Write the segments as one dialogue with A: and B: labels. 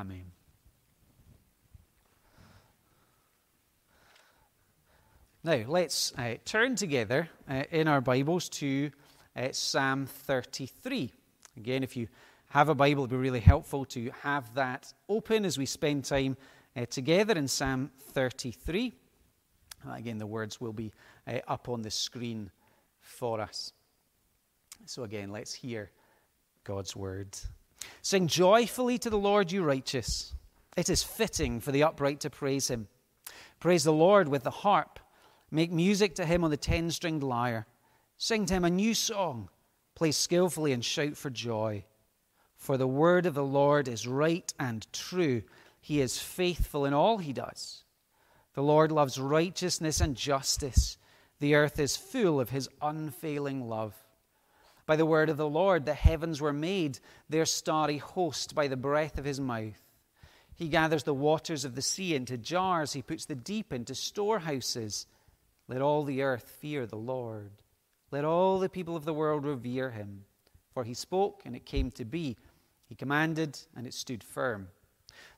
A: Amen. Now, let's uh, turn together uh, in our Bibles to uh, Psalm 33. Again, if you have a Bible, it would be really helpful to have that open as we spend time uh, together in Psalm 33. Uh, again, the words will be uh, up on the screen for us. So, again, let's hear God's word. Sing joyfully to the Lord, you righteous. It is fitting for the upright to praise him. Praise the Lord with the harp. Make music to him on the ten stringed lyre. Sing to him a new song. Play skillfully and shout for joy. For the word of the Lord is right and true. He is faithful in all he does. The Lord loves righteousness and justice. The earth is full of his unfailing love. By the word of the Lord, the heavens were made, their starry host by the breath of his mouth. He gathers the waters of the sea into jars, he puts the deep into storehouses. Let all the earth fear the Lord. Let all the people of the world revere him. For he spoke, and it came to be. He commanded, and it stood firm.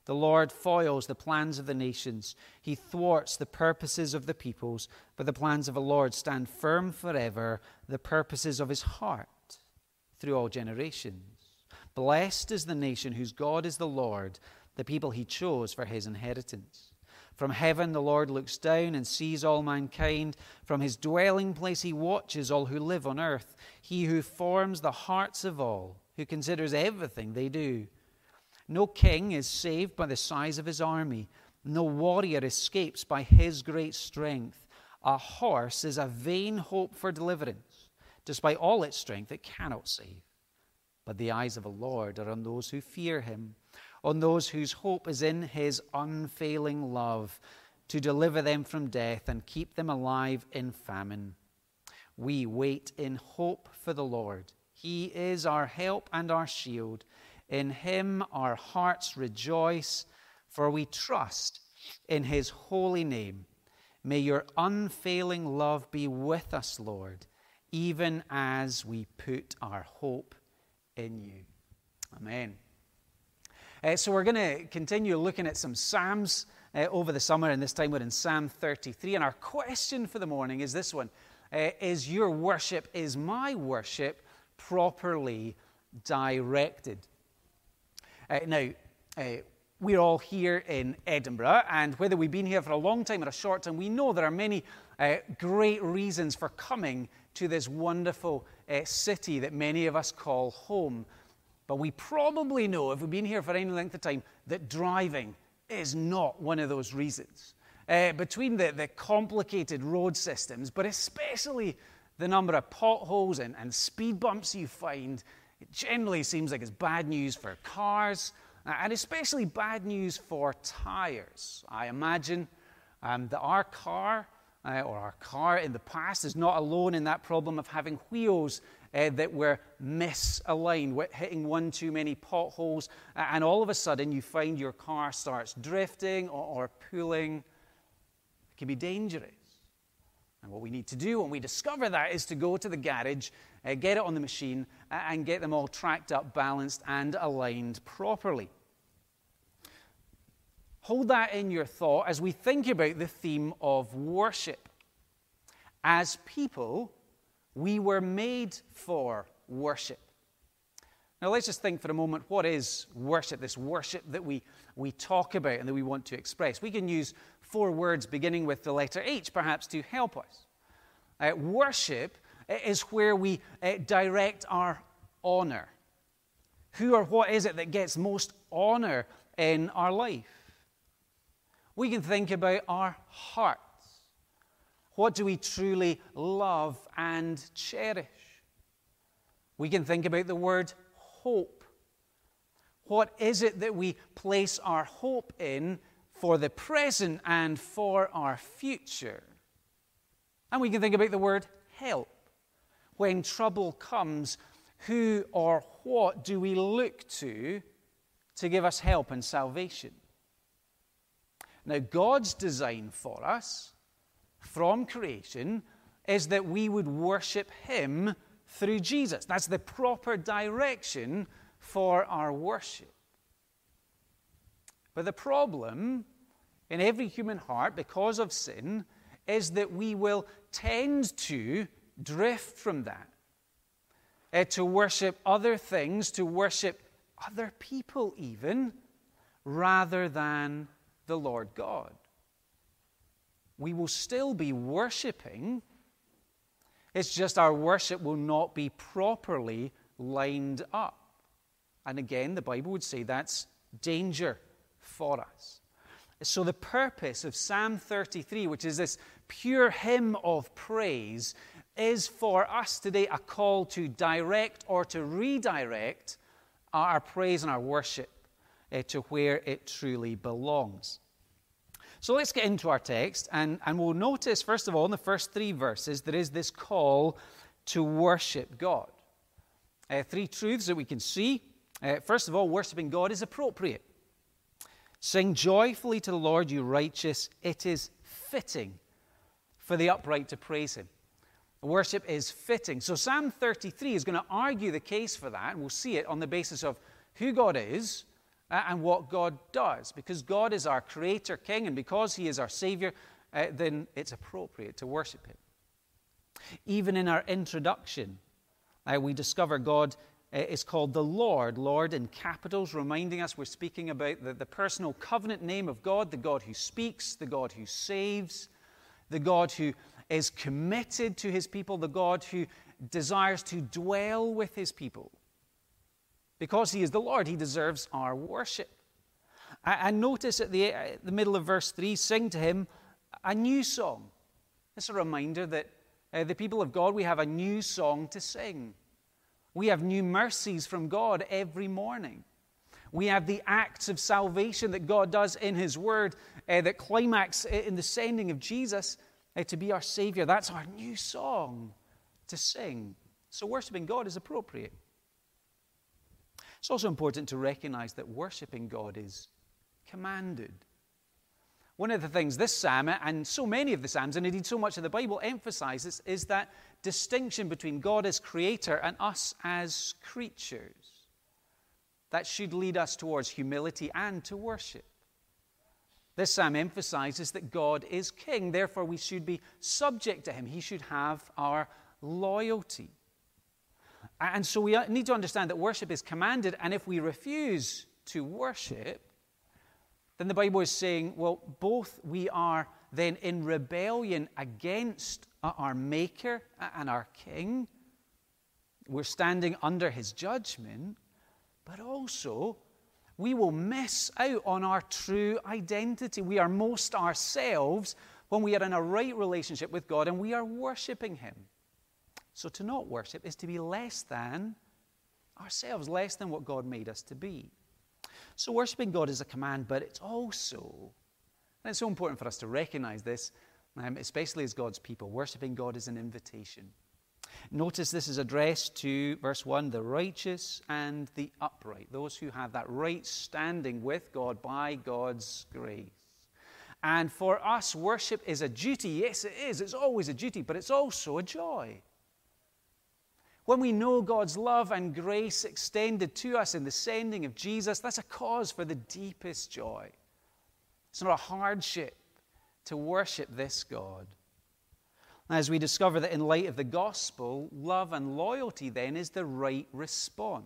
A: The Lord foils the plans of the nations. He thwarts the purposes of the peoples. But the plans of the Lord stand firm forever, the purposes of his heart through all generations. Blessed is the nation whose God is the Lord, the people he chose for his inheritance. From heaven the Lord looks down and sees all mankind. From his dwelling place he watches all who live on earth. He who forms the hearts of all, who considers everything they do. No king is saved by the size of his army, no warrior escapes by his great strength. A horse is a vain hope for deliverance Despite all its strength, it cannot save. But the eyes of the Lord are on those who fear him, on those whose hope is in his unfailing love, to deliver them from death and keep them alive in famine. We wait in hope for the Lord. He is our help and our shield. In him our hearts rejoice, for we trust in his holy name. May your unfailing love be with us, Lord even as we put our hope in you. Amen. Uh, so, we're going to continue looking at some Psalms uh, over the summer, and this time we're in Psalm 33. And our question for the morning is this one uh, Is your worship, is my worship properly directed? Uh, now, uh, we're all here in Edinburgh, and whether we've been here for a long time or a short time, we know there are many uh, great reasons for coming to this wonderful uh, city that many of us call home. But we probably know, if we've been here for any length of time, that driving is not one of those reasons. Uh, between the, the complicated road systems, but especially the number of potholes and, and speed bumps you find, it generally seems like it's bad news for cars, and especially bad news for tires. I imagine um, that our car uh, or our car in the past is not alone in that problem of having wheels uh, that were misaligned, hitting one too many potholes, and all of a sudden you find your car starts drifting or, or pulling. It can be dangerous. And what we need to do when we discover that is to go to the garage, uh, get it on the machine, and get them all tracked up, balanced, and aligned properly. Hold that in your thought as we think about the theme of worship. As people, we were made for worship. Now, let's just think for a moment what is worship, this worship that we, we talk about and that we want to express. We can use four words beginning with the letter H, perhaps, to help us. Uh, worship is where we uh, direct our honor. Who or what is it that gets most honor in our life? We can think about our hearts. What do we truly love and cherish? We can think about the word hope. What is it that we place our hope in for the present and for our future? And we can think about the word help. When trouble comes, who or what do we look to to give us help and salvation? Now, God's design for us from creation is that we would worship Him through Jesus. That's the proper direction for our worship. But the problem in every human heart, because of sin, is that we will tend to drift from that, uh, to worship other things, to worship other people, even, rather than the Lord God. We will still be worshiping, it's just our worship will not be properly lined up. And again, the Bible would say that's danger for us. So, the purpose of Psalm 33, which is this pure hymn of praise, is for us today a call to direct or to redirect our praise and our worship uh, to where it truly belongs. So let's get into our text, and, and we'll notice, first of all, in the first three verses, there is this call to worship God. Uh, three truths that we can see. Uh, first of all, worshiping God is appropriate. Sing joyfully to the Lord, you righteous. It is fitting for the upright to praise him. Worship is fitting. So, Psalm 33 is going to argue the case for that, and we'll see it on the basis of who God is and what God does. Because God is our creator king, and because he is our savior, uh, then it's appropriate to worship him. Even in our introduction, uh, we discover God is called the Lord, Lord in capitals, reminding us we're speaking about the, the personal covenant name of God, the God who speaks, the God who saves, the God who is committed to his people, the God who desires to dwell with his people. Because he is the Lord, he deserves our worship. And notice at the, the middle of verse 3 sing to him a new song. It's a reminder that uh, the people of God, we have a new song to sing. We have new mercies from God every morning. We have the acts of salvation that God does in His Word uh, that climax in the sending of Jesus uh, to be our Savior. That's our new song to sing. So, worshiping God is appropriate. It's also important to recognize that worshiping God is commanded. One of the things this psalm, and so many of the psalms, and indeed so much of the Bible emphasizes, is that distinction between God as creator and us as creatures. That should lead us towards humility and to worship. This psalm emphasizes that God is king, therefore, we should be subject to him. He should have our loyalty. And so we uh, need to understand that worship is commanded, and if we refuse to worship, then the Bible is saying, well, both we are then in rebellion against uh, our Maker uh, and our King. We're standing under His judgment, but also we will miss out on our true identity. We are most ourselves when we are in a right relationship with God and we are worshiping Him. So to not worship is to be less than ourselves, less than what God made us to be. So, worshiping God is a command, but it's also, and it's so important for us to recognize this, um, especially as God's people, worshiping God is an invitation. Notice this is addressed to, verse 1, the righteous and the upright, those who have that right standing with God by God's grace. And for us, worship is a duty. Yes, it is. It's always a duty, but it's also a joy. When we know God's love and grace extended to us in the sending of Jesus, that's a cause for the deepest joy. It's not a hardship to worship this God. As we discover that in light of the gospel, love and loyalty then is the right response.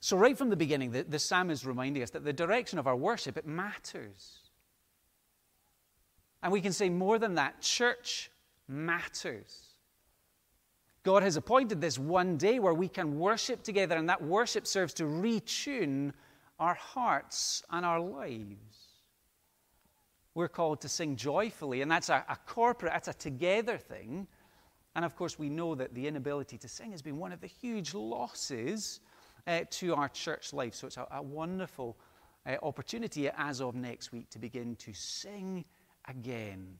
A: So, right from the beginning, the, the psalm is reminding us that the direction of our worship, it matters. And we can say more than that, church matters. God has appointed this one day where we can worship together, and that worship serves to retune our hearts and our lives. We're called to sing joyfully, and that's a, a, corporate, that's a together thing. And of course, we know that the inability to sing has been one of the huge losses uh, to our church life. So it's a, a wonderful uh, opportunity as of next week to begin to sing again.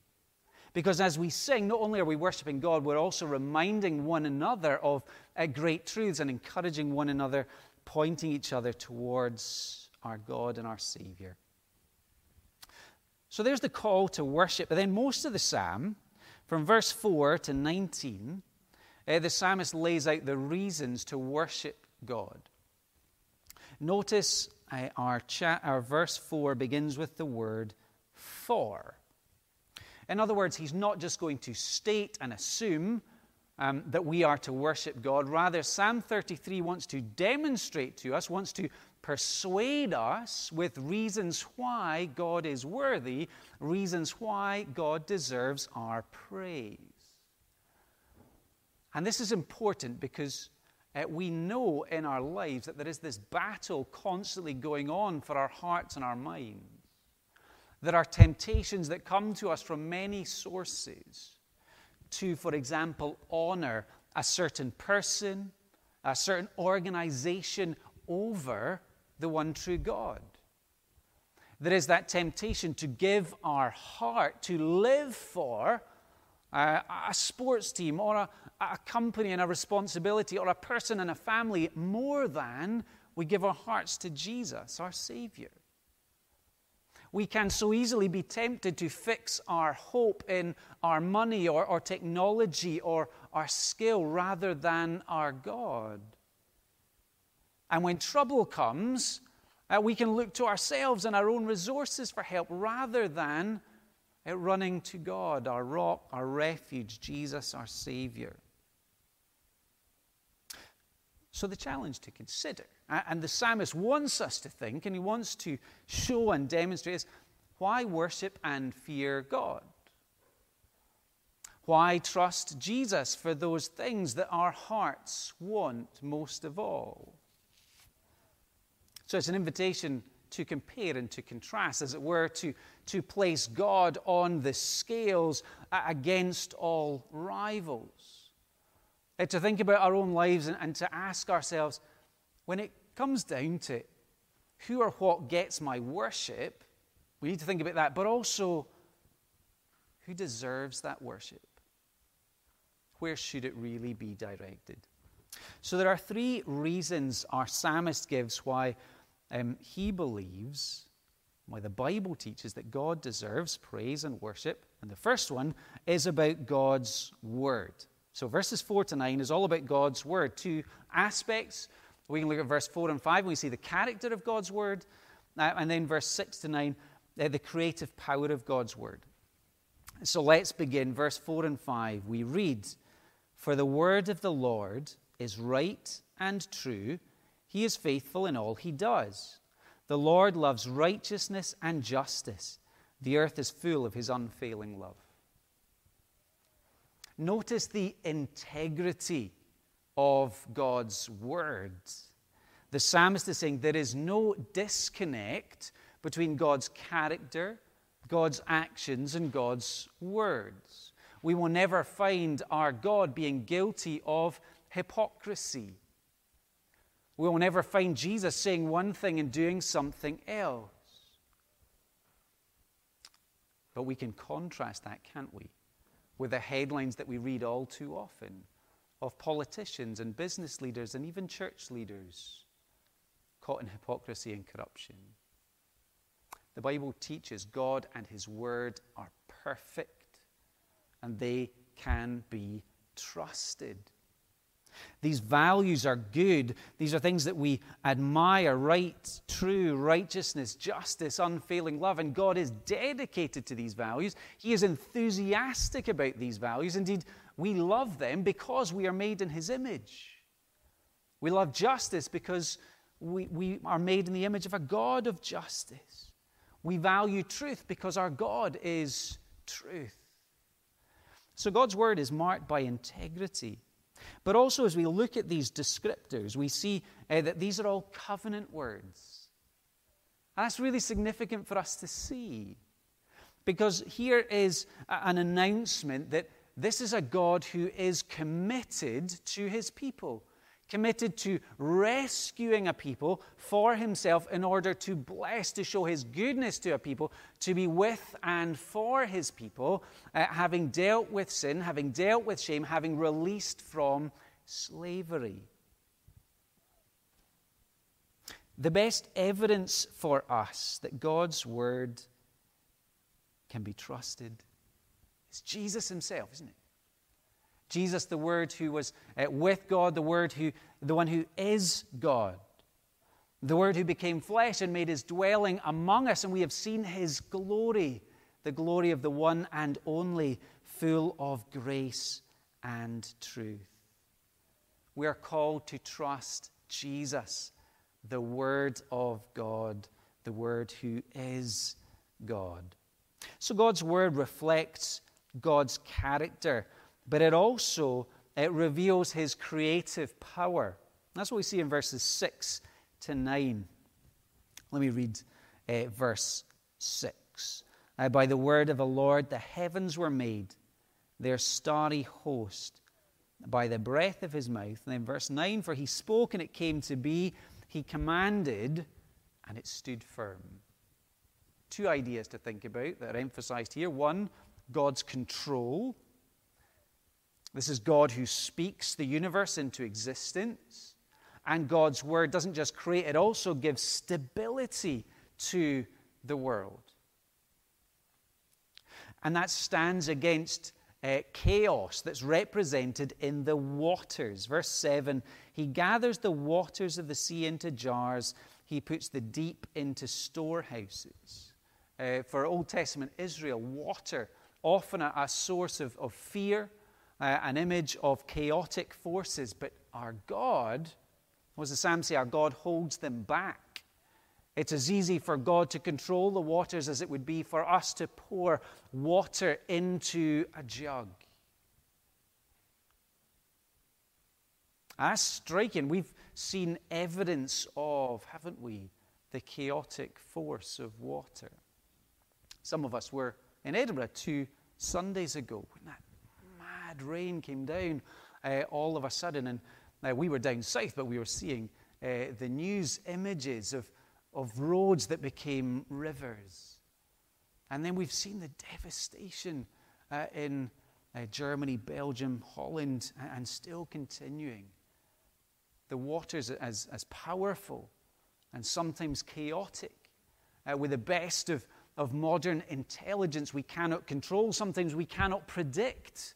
A: Because as we sing, not only are we worshiping God, we're also reminding one another of uh, great truths and encouraging one another, pointing each other towards our God and our Savior. So there's the call to worship. But then most of the psalm, from verse 4 to 19, uh, the psalmist lays out the reasons to worship God. Notice uh, our, our verse 4 begins with the word for. In other words, he's not just going to state and assume um, that we are to worship God. Rather, Psalm 33 wants to demonstrate to us, wants to persuade us with reasons why God is worthy, reasons why God deserves our praise. And this is important because uh, we know in our lives that there is this battle constantly going on for our hearts and our minds. There are temptations that come to us from many sources to, for example, honor a certain person, a certain organization over the one true God. There is that temptation to give our heart, to live for a, a sports team or a, a company and a responsibility or a person and a family more than we give our hearts to Jesus, our Savior. We can so easily be tempted to fix our hope in our money or, or technology or our skill rather than our God. And when trouble comes, uh, we can look to ourselves and our own resources for help rather than uh, running to God, our rock, our refuge, Jesus, our Savior. So, the challenge to consider, and the psalmist wants us to think, and he wants to show and demonstrate, is why worship and fear God? Why trust Jesus for those things that our hearts want most of all? So it's an invitation to compare and to contrast, as it were, to, to place God on the scales against all rivals. Uh, to think about our own lives and, and to ask ourselves, when it comes down to it, who or what gets my worship? We need to think about that, but also who deserves that worship? Where should it really be directed? So there are three reasons our psalmist gives why um, he believes, why the Bible teaches that God deserves praise and worship. And the first one is about God's Word. So verses 4 to 9 is all about God's Word. Two aspects. We can look at verse 4 and 5 and we see the character of God's Word. Uh, and then verse 6 to 9, uh, the creative power of God's Word. So let's begin. Verse 4 and 5. We read, For the word of the Lord is right and true he is faithful in all he does. The Lord loves righteousness and justice. The earth is full of his unfailing love. Notice the integrity of God's words. The psalmist is saying there is no disconnect between God's character, God's actions, and God's words. We will never find our God being guilty of hypocrisy we will never find Jesus saying one thing and doing something else. But we can contrast that, can't we, with the headlines that we read all too often of politicians and business leaders and even church leaders caught in hypocrisy and corruption. The Bible teaches God and His Word are perfect and they can be trusted. These values are good. These are things that we admire right, true, righteousness, justice, unfailing love. And God is dedicated to these values. He is enthusiastic about these values. Indeed, we love them because we are made in His image. We love justice because we, we are made in the image of a God of justice. We value truth because our God is truth. So God's word is marked by integrity. But also, as we look at these descriptors, we see uh, that these are all covenant words. And that's really significant for us to see. Because here is an announcement that this is a God who is committed to his people committed to rescuing a people for himself in order to bless, to show his goodness to a people, to be with and for his people, uh, having dealt with sin, having dealt with shame, having released from slavery. The best evidence for us that God's word can be trusted is Jesus himself, isn't it? Jesus, the Word who was uh, with God, the Word who, the one who is God. The Word who became flesh and made his dwelling among us, and we have seen his glory, the glory of the one and only, full of grace and truth. We are called to trust Jesus, the Word of God, the Word who is God. So God's Word reflects God's character, but it also it reveals his creative power. That's what we see in verses 6 to 9. Let me read uh, verse 6. Uh, by the word of the Lord, the heavens were made, their starry host, by the breath of his mouth. And then verse 9 For he spoke and it came to be, he commanded and it stood firm. Two ideas to think about that are emphasized here. One, God's control. This is God who speaks the universe into existence. And God's word doesn't just create, it also gives stability to the world. And that stands against uh, chaos that's represented in the waters. Verse 7 He gathers the waters of the sea into jars, He puts the deep into storehouses. Uh, for Old Testament Israel, water, often a, a source of, of fear, uh, an image of chaotic forces, but our God what does the psalm say? Our God holds them back. It's as easy for God to control the waters as it would be for us to pour water into a jug. That's striking. We've seen evidence of, haven't we, the chaotic force of water. Some of us were in Edinburgh two Sundays ago when that mad rain came down uh, all of a sudden. And now, we were down south, but we were seeing uh, the news images of, of roads that became rivers. And then we've seen the devastation uh, in uh, Germany, Belgium, Holland, and still continuing. The waters as, as powerful and sometimes chaotic. Uh, with the best of, of modern intelligence, we cannot control. Sometimes we cannot predict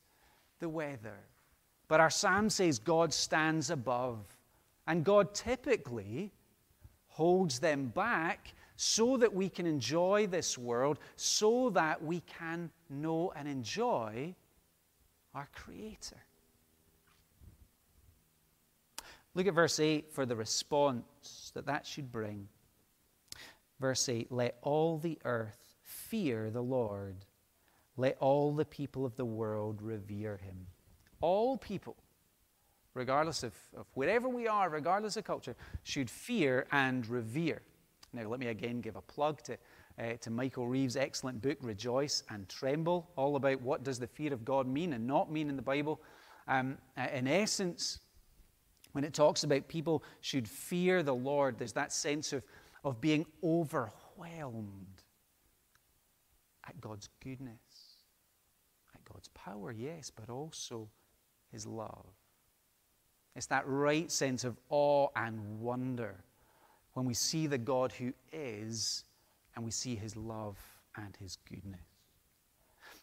A: the weather. But our psalm says God stands above. And God typically holds them back so that we can enjoy this world, so that we can know and enjoy our Creator. Look at verse 8 for the response that that should bring. Verse 8 Let all the earth fear the Lord, let all the people of the world revere him all people, regardless of, of wherever we are, regardless of culture, should fear and revere. Now, let me again give a plug to, uh, to Michael Reeves' excellent book, Rejoice and Tremble, all about what does the fear of God mean and not mean in the Bible. Um, uh, in essence, when it talks about people should fear the Lord, there's that sense of, of being overwhelmed at God's goodness, God's power, yes, but also his love. It's that right sense of awe and wonder when we see the God who is and we see his love and his goodness.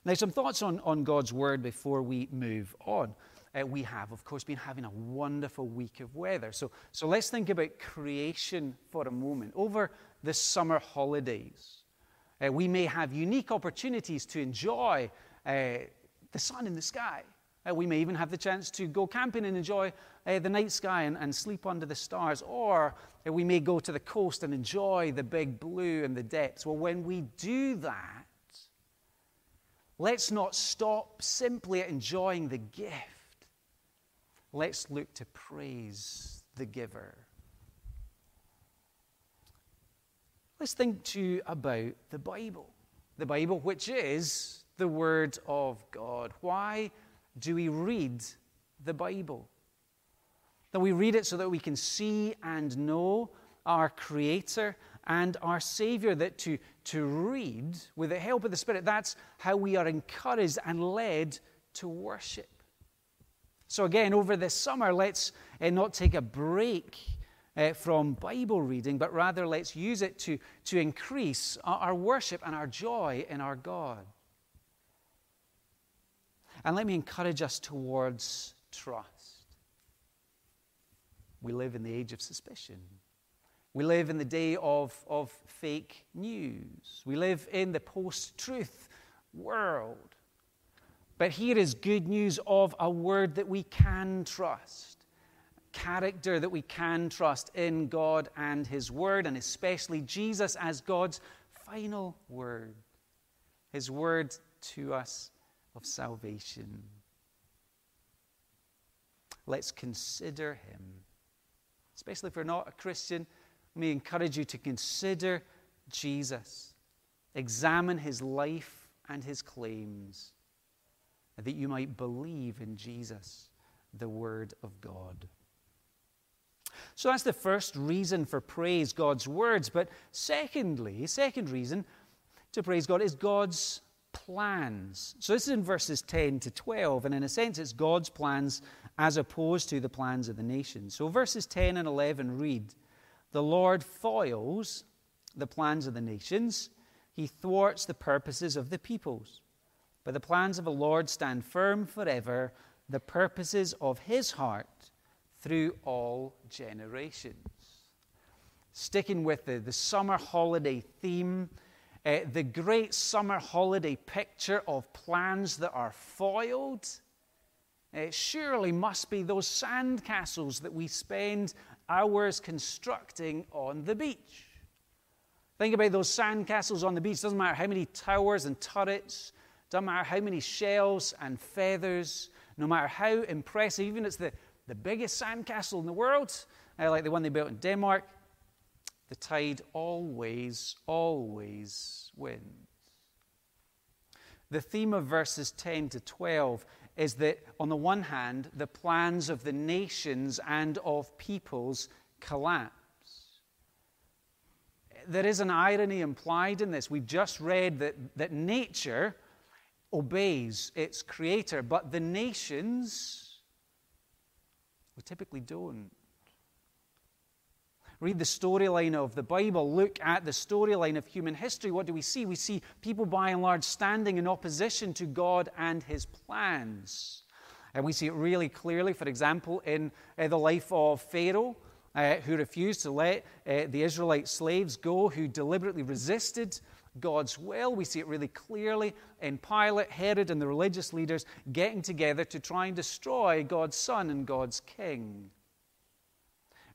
A: Now, some thoughts on, on God's word before we move on. Uh, we have, of course, been having a wonderful week of weather. So, so let's think about creation for a moment. Over the summer holidays, uh, we may have unique opportunities to enjoy uh, the sun in the sky. Uh, we may even have the chance to go camping and enjoy uh, the night sky and, and, sleep under the stars. Or uh, we may go to the coast and enjoy the big blue and the depths. Well, when we do that, let's not stop simply at enjoying the gift. Let's look to praise the giver. Let's think too about the Bible. The Bible, which is the Word of God. Why? do we read the Bible? That we read it so that we can see and know our Creator and our Savior. That to, to read with the help of the Spirit, that's how we are encouraged and led to worship. So, again, over this summer, let's uh, not take a break uh, from Bible reading, but rather let's use it to, to increase our, our worship and our joy in our God. And let me encourage us towards trust. We live in the age of suspicion. We live in the day of, of fake news. We live in the post truth world. But here is good news of a word that we can trust, character that we can trust in God and His Word, and especially Jesus as God's final word, His word to us of salvation. Let's consider Him. Especially if you're not a Christian, let me encourage you to consider Jesus, examine His life and His claims that you might believe in Jesus, the Word of God. So that's the first reason for praise God's words. But secondly, second reason to praise God is God's plans. So this is in verses 10 to 12, and in a sense, it's God's plans as opposed to the plans of the nations. So verses 10 and 11 read The Lord foils the plans of the nations, he thwarts the purposes of the peoples. But the plans of the Lord stand firm forever, the purposes of his heart through all generations. Sticking with the, the summer holiday theme, uh, the great summer holiday picture of plans that are foiled. It surely must be those sand castles that we spend hours constructing on the beach. Think about those sand castles on the beach. Doesn't matter how many towers and turrets doesn't matter how many shells and feathers, no matter how impressive, even if it's the, the biggest sandcastle in the world, uh, like the one they built in Denmark, the tide always, always wins. The theme of verses 10 to 12 is that, on the one hand, the plans of the nations and of peoples collapse. There is an irony implied in this. We've just read that, that nature obeys its creator, but the nations, we typically don't. Read the storyline of the Bible, look at the storyline of human history. What do we see? We see people by and large standing in opposition to God and his plans. And we see it really clearly, for example, in uh, the life of Pharaoh, uh, who refused to let uh, the Israelite slaves go, who deliberately resisted God's will. We see it really clearly in Pilate, Herod, and the religious leaders getting together to try and destroy God's Son and God's King.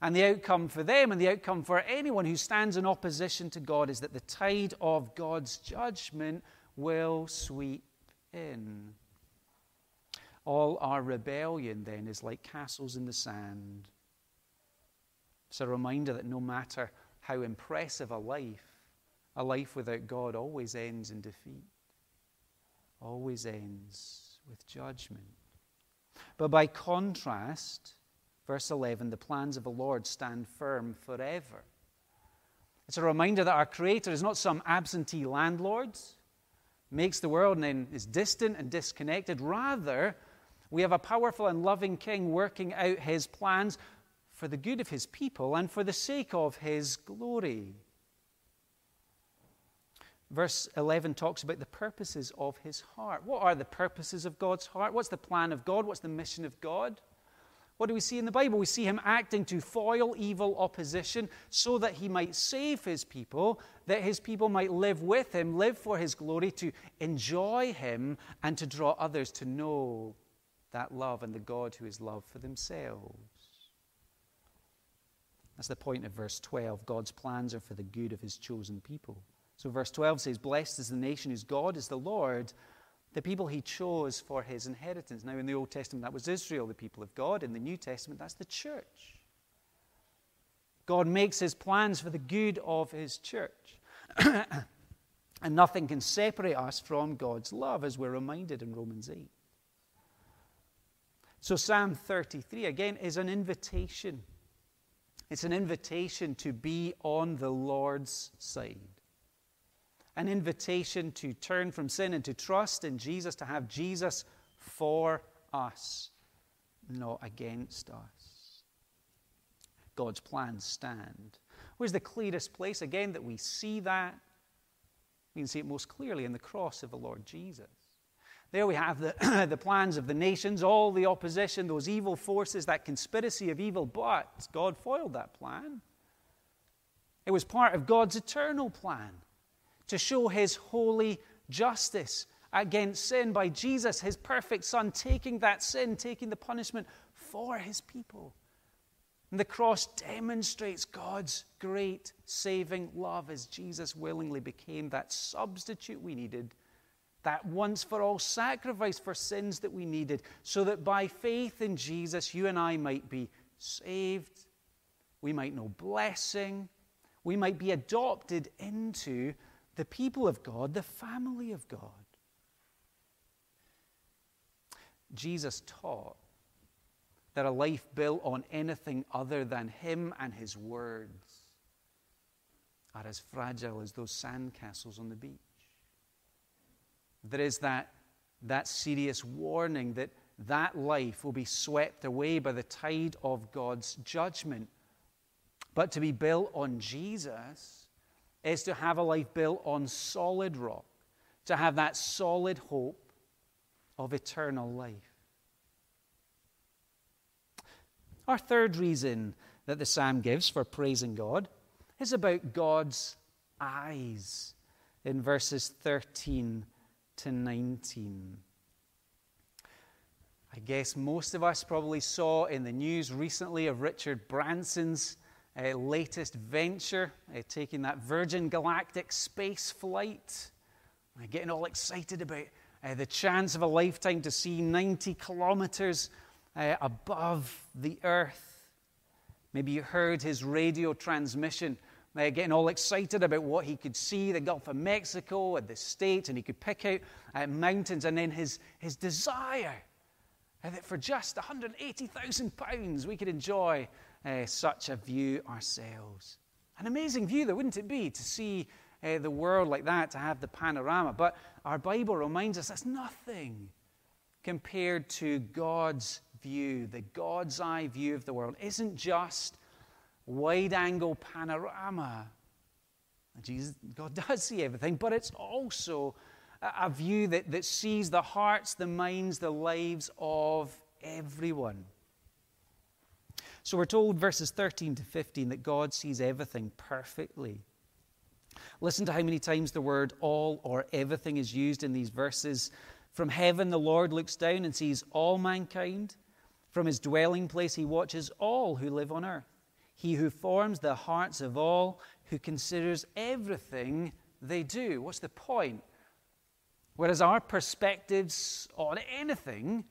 A: And the outcome for them and the outcome for anyone who stands in opposition to God is that the tide of God's judgment will sweep in. All our rebellion then is like castles in the sand. It's a reminder that no matter how impressive a life, a life without God always ends in defeat, always ends with judgment. But by contrast, verse 11, the plans of the Lord stand firm forever. It's a reminder that our Creator is not some absentee landlord, makes the world and then is distant and disconnected. Rather, we have a powerful and loving King working out His plans for the good of His people and for the sake of His glory. Verse 11 talks about the purposes of his heart. What are the purposes of God's heart? What's the plan of God? What's the mission of God? What do we see in the Bible? We see him acting to foil evil opposition so that he might save his people, that his people might live with him, live for his glory, to enjoy him, and to draw others to know that love and the God who is love for themselves. That's the point of verse 12. God's plans are for the good of his chosen people. So, verse 12 says, Blessed is the nation whose God is the Lord, the people he chose for his inheritance. Now, in the Old Testament, that was Israel, the people of God. In the New Testament, that's the church. God makes his plans for the good of his church. and nothing can separate us from God's love, as we're reminded in Romans 8. So, Psalm 33, again, is an invitation. It's an invitation to be on the Lord's side an invitation to turn from sin and to trust in Jesus, to have Jesus for us, not against us. God's plans stand. Where's the clearest place, again, that we see that? We can see it most clearly in the cross of the Lord Jesus. There we have the, the plans of the nations, all the opposition, those evil forces, that conspiracy of evil, but God foiled that plan. It was part of God's eternal plan to show his holy justice against sin by Jesus, his perfect Son, taking that sin, taking the punishment for his people. And the cross demonstrates God's great saving love as Jesus willingly became that substitute we needed, that once for all sacrifice for sins that we needed, so that by faith in Jesus, you and I might be saved, we might know blessing, we might be adopted into the people of God, the family of God. Jesus taught that a life built on anything other than Him and His words are as fragile as those sandcastles on the beach. There is that, that serious warning that that life will be swept away by the tide of God's judgment. But to be built on Jesus is to have a life built on solid rock, to have that solid hope of eternal life. Our third reason that the psalm gives for praising God is about God's eyes in verses 13 to 19. I guess most of us probably saw in the news recently of Richard Branson's uh, latest venture, uh, taking that Virgin Galactic space flight, uh, getting all excited about uh, the chance of a lifetime to see 90 kilometers uh, above the earth. Maybe you heard his radio transmission, uh, getting all excited about what he could see the Gulf of Mexico and the States, and he could pick out uh, mountains, and then his, his desire that for just £180,000 we could enjoy uh, such a view ourselves. An amazing view, though, wouldn't it be, to see uh, the world like that, to have the panorama? But our Bible reminds us that's nothing compared to God's view, the God's eye view of the world, isn't just wide angle panorama. Jesus, God does see everything, but it's also a, view that, that sees the hearts, the minds, the lives of everyone. So we're told, verses 13 to 15, that God sees everything perfectly. Listen to how many times the word all or everything is used in these verses. From heaven, the Lord looks down and sees all mankind. From his dwelling place, he watches all who live on earth. He who forms the hearts of all, who considers everything they do. What's the point? Whereas our perspectives on anything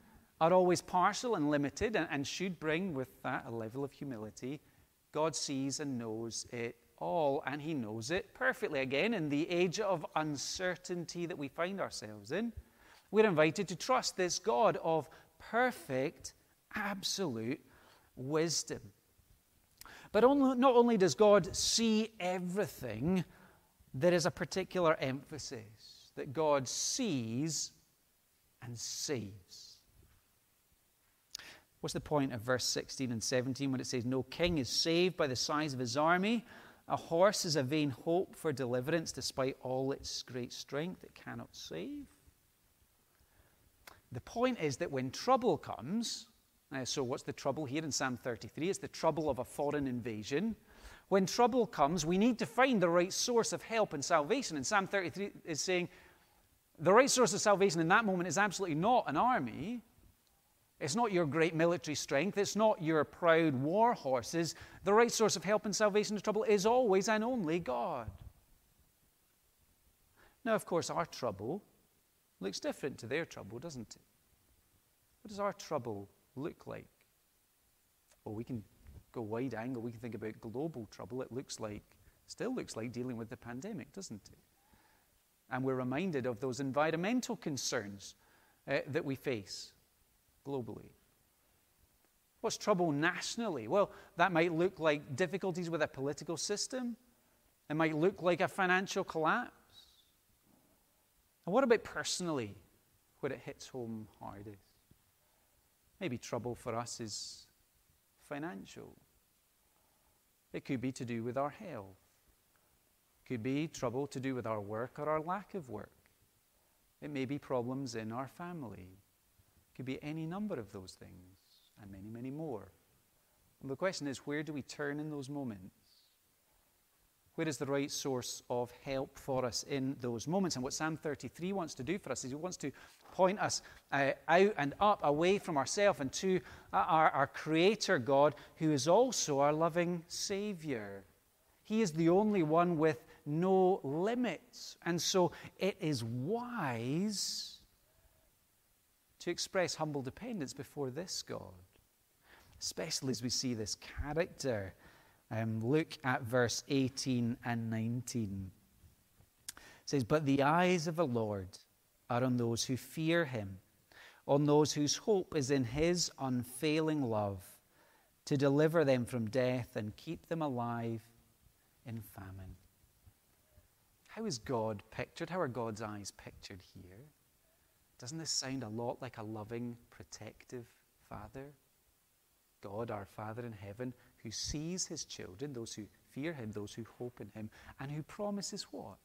A: are always partial and limited and, and should bring with that a level of humility, God sees and knows it all, and He knows it perfectly. Again, in the age of uncertainty that we find ourselves in, we're invited to trust this God of perfect absolute wisdom. But only, not only does God see everything, there is a particular emphasis that God sees and saves. What's the point of verse 16 and 17 when it says, No king is saved by the size of his army? A horse is a vain hope for deliverance despite all its great strength, it cannot save. The point is that when trouble comes, uh, so, what's the trouble here in Psalm 33? It's the trouble of a foreign invasion. When trouble comes, we need to find the right source of help and salvation. And Psalm 33 is saying the right source of salvation in that moment is absolutely not an army. It's not your great military strength. It's not your proud war horses. The right source of help and salvation in trouble is always and only God. Now, of course, our trouble looks different to their trouble, doesn't it? What does our trouble look like? Well, we can go wide angle. We can think about global trouble. It looks like, still looks like dealing with the pandemic, doesn't it? And we're reminded of those environmental concerns uh, that we face globally. What's trouble nationally? Well, that might look like difficulties with a political system. It might look like a financial collapse. And what about personally, where it hits home hardest? Maybe trouble for us is financial. It could be to do with our health. It could be trouble to do with our work or our lack of work. It may be problems in our family. Could be any number of those things and many, many more. And the question is where do we turn in those moments? Where is the right source of help for us in those moments? And what Psalm 33 wants to do for us is he wants to point us uh, out and up, away from ourselves, and to uh, our, our Creator God, who is also our loving Savior. He is the only one with no limits. And so it is wise to express humble dependence before this God, especially as we see this character um, look at verse 18 and 19. It says, But the eyes of the Lord are on those who fear him, on those whose hope is in his unfailing love, to deliver them from death and keep them alive in famine. How is God pictured? How are God's eyes pictured here? Doesn't this sound a lot like a loving, protective Father? God, our Father in heaven, who sees his children, those who fear him, those who hope in him, and who promises what?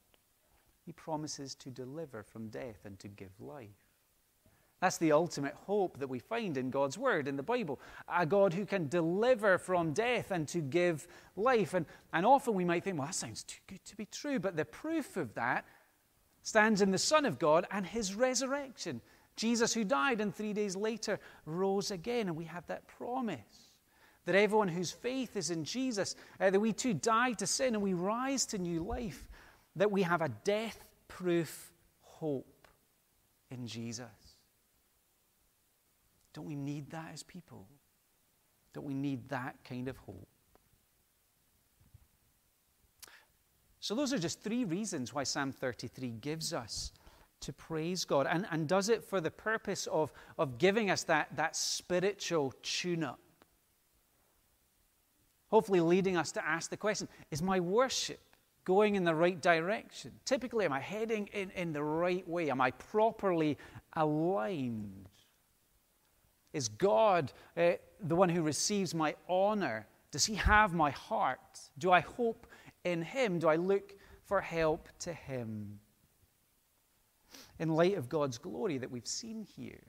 A: He promises to deliver from death and to give life. That's the ultimate hope that we find in God's Word, in the Bible. A God who can deliver from death and to give life. And, and often we might think, well, that sounds too good to be true. But the proof of that stands in the Son of God and his resurrection. Jesus, who died and three days later rose again. And we have that promise that everyone whose faith is in Jesus, uh, that we too die to sin and we rise to new life, that we have a death proof hope in Jesus. Don't we need that as people? Don't we need that kind of hope? So, those are just three reasons why Psalm 33 gives us to praise God and, and does it for the purpose of, of giving us that, that spiritual tune up hopefully leading us to ask the question Is my worship going in the right direction? Typically, am I heading in, in the right way? Am I properly aligned? Is God uh, the one who receives my honor? Does he have my heart? Do I hope in him? Do I look for help to him? In light of God's glory that we've seen here,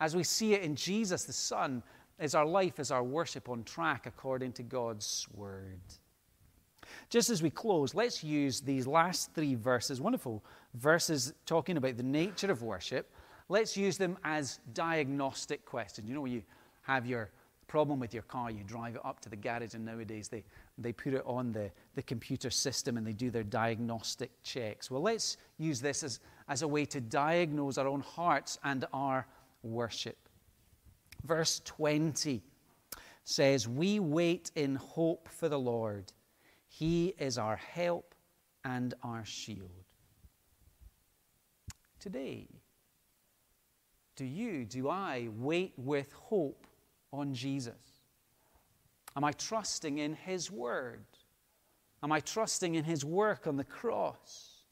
A: as we see it in Jesus, the Son, is our life, is our worship on track according to God's word? Just as we close, let's use these last three verses, wonderful verses talking about the nature of worship. Let's use them as diagnostic questions. You know, when you have your problem with your car, you drive it up to the garage, and nowadays they, they put it on the, the computer system and they do their diagnostic checks. Well, let's use this as, as a way to diagnose our own hearts and our worship. Verse 20 says, We wait in hope for the Lord. He is our help and our shield. Today, do you, do I wait with hope on Jesus? Am I trusting in His Word? Am I trusting in His work on the cross?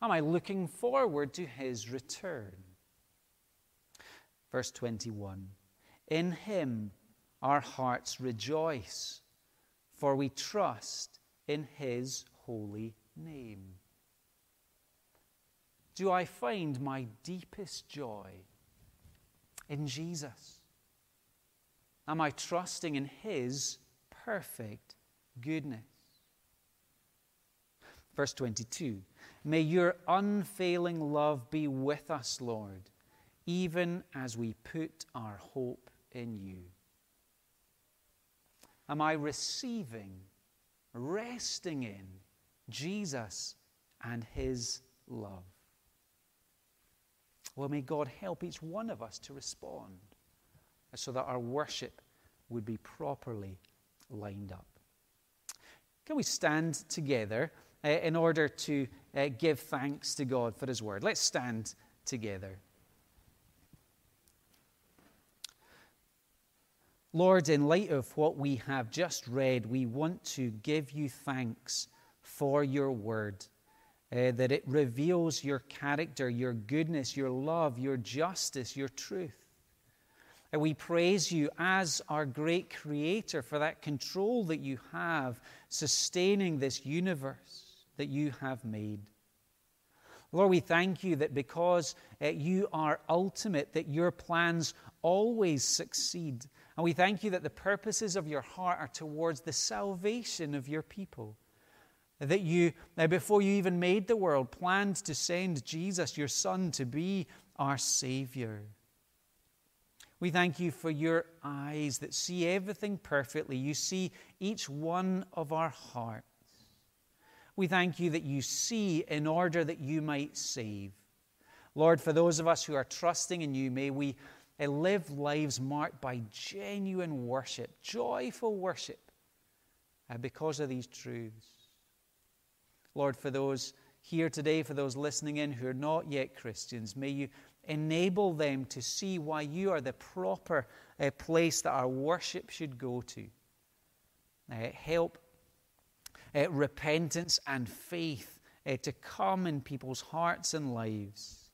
A: Am I looking forward to His return? Verse 21 in him our hearts rejoice, for we trust in his holy name. Do I find my deepest joy in Jesus? Am I trusting in his perfect goodness? Verse 22 May your unfailing love be with us, Lord, even as we put our hope in you? Am I receiving, resting in Jesus and His love? Well, may God help each one of us to respond so that our worship would be properly lined up. Can we stand together uh, in order to uh, give thanks to God for His word? Let's stand together. Lord, in light of what we have just read, we want to give you thanks for your word, uh, that it reveals your character, your goodness, your love, your justice, your truth. And we praise you as our great creator for that control that you have sustaining this universe that you have made. Lord, we thank you that because uh, you are ultimate, that your plans always succeed and we thank you that the purposes of your heart are towards the salvation of your people. that you, before you even made the world, planned to send Jesus, your Son, to be our Savior. We thank you for your eyes that see everything perfectly. You see each one of our hearts. We thank you that you see in order that you might save. Lord, for those of us who are trusting in you, may we uh, live lives marked by genuine worship, joyful worship, uh, because of these truths. Lord, for those here today, for those listening in who are not yet Christians, may you enable them to see why you are the proper uh, place that our worship should go to. Uh, help uh, repentance and faith uh, to come in people's hearts and lives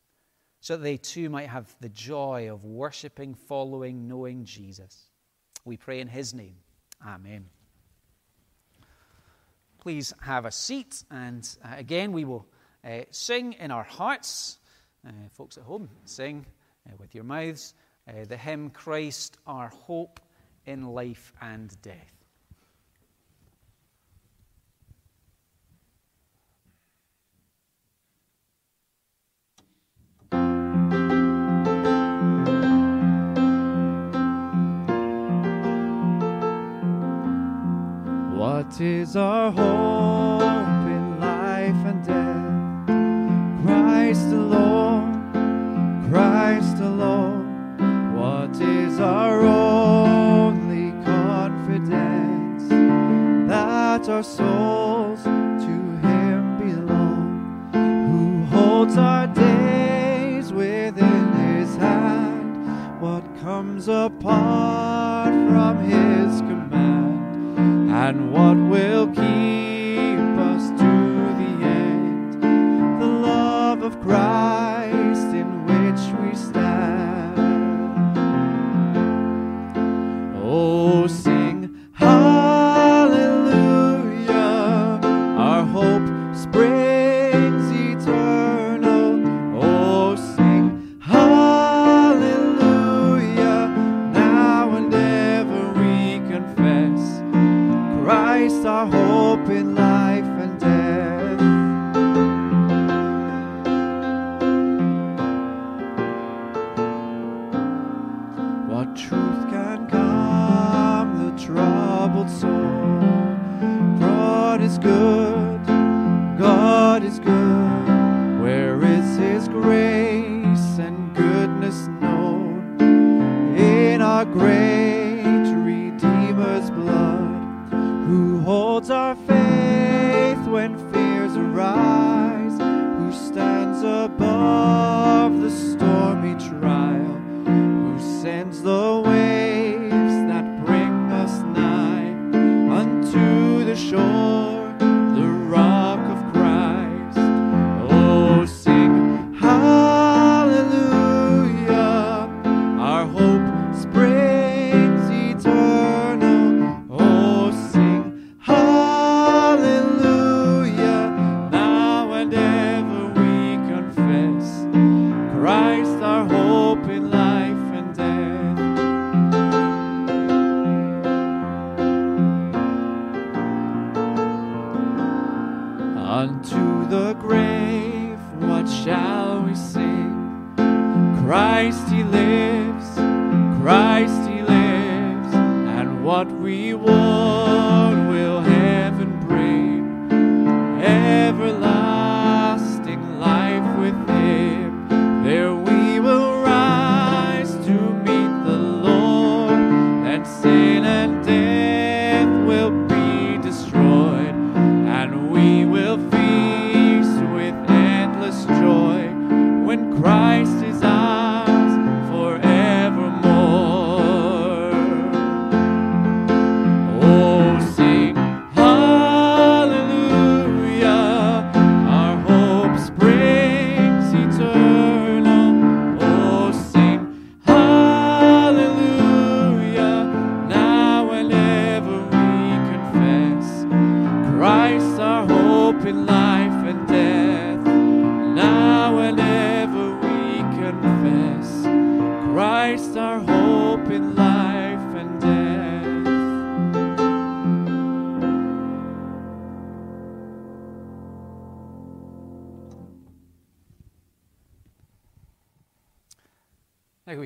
A: so that they too might have the joy of worshiping, following, knowing Jesus. We pray in his name. Amen. Please have a seat, and uh, again, we will uh, sing in our hearts. Uh, folks at home, sing uh, with your mouths uh, the hymn Christ, our hope in life and death.
B: What is our hope Christ alone. What is our only confidence? That our souls to Him belong, who holds our days within His hand. What comes apart from His command, and what will keep shore,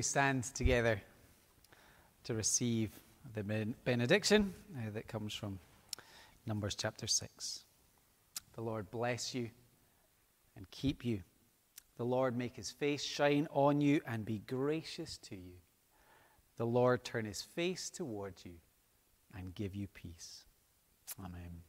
A: stand together to receive the benediction uh, that comes from Numbers chapter 6. The Lord bless you and keep you. The Lord make his face shine on you and be gracious to you. The Lord turn his face towards you and give you peace. Amen.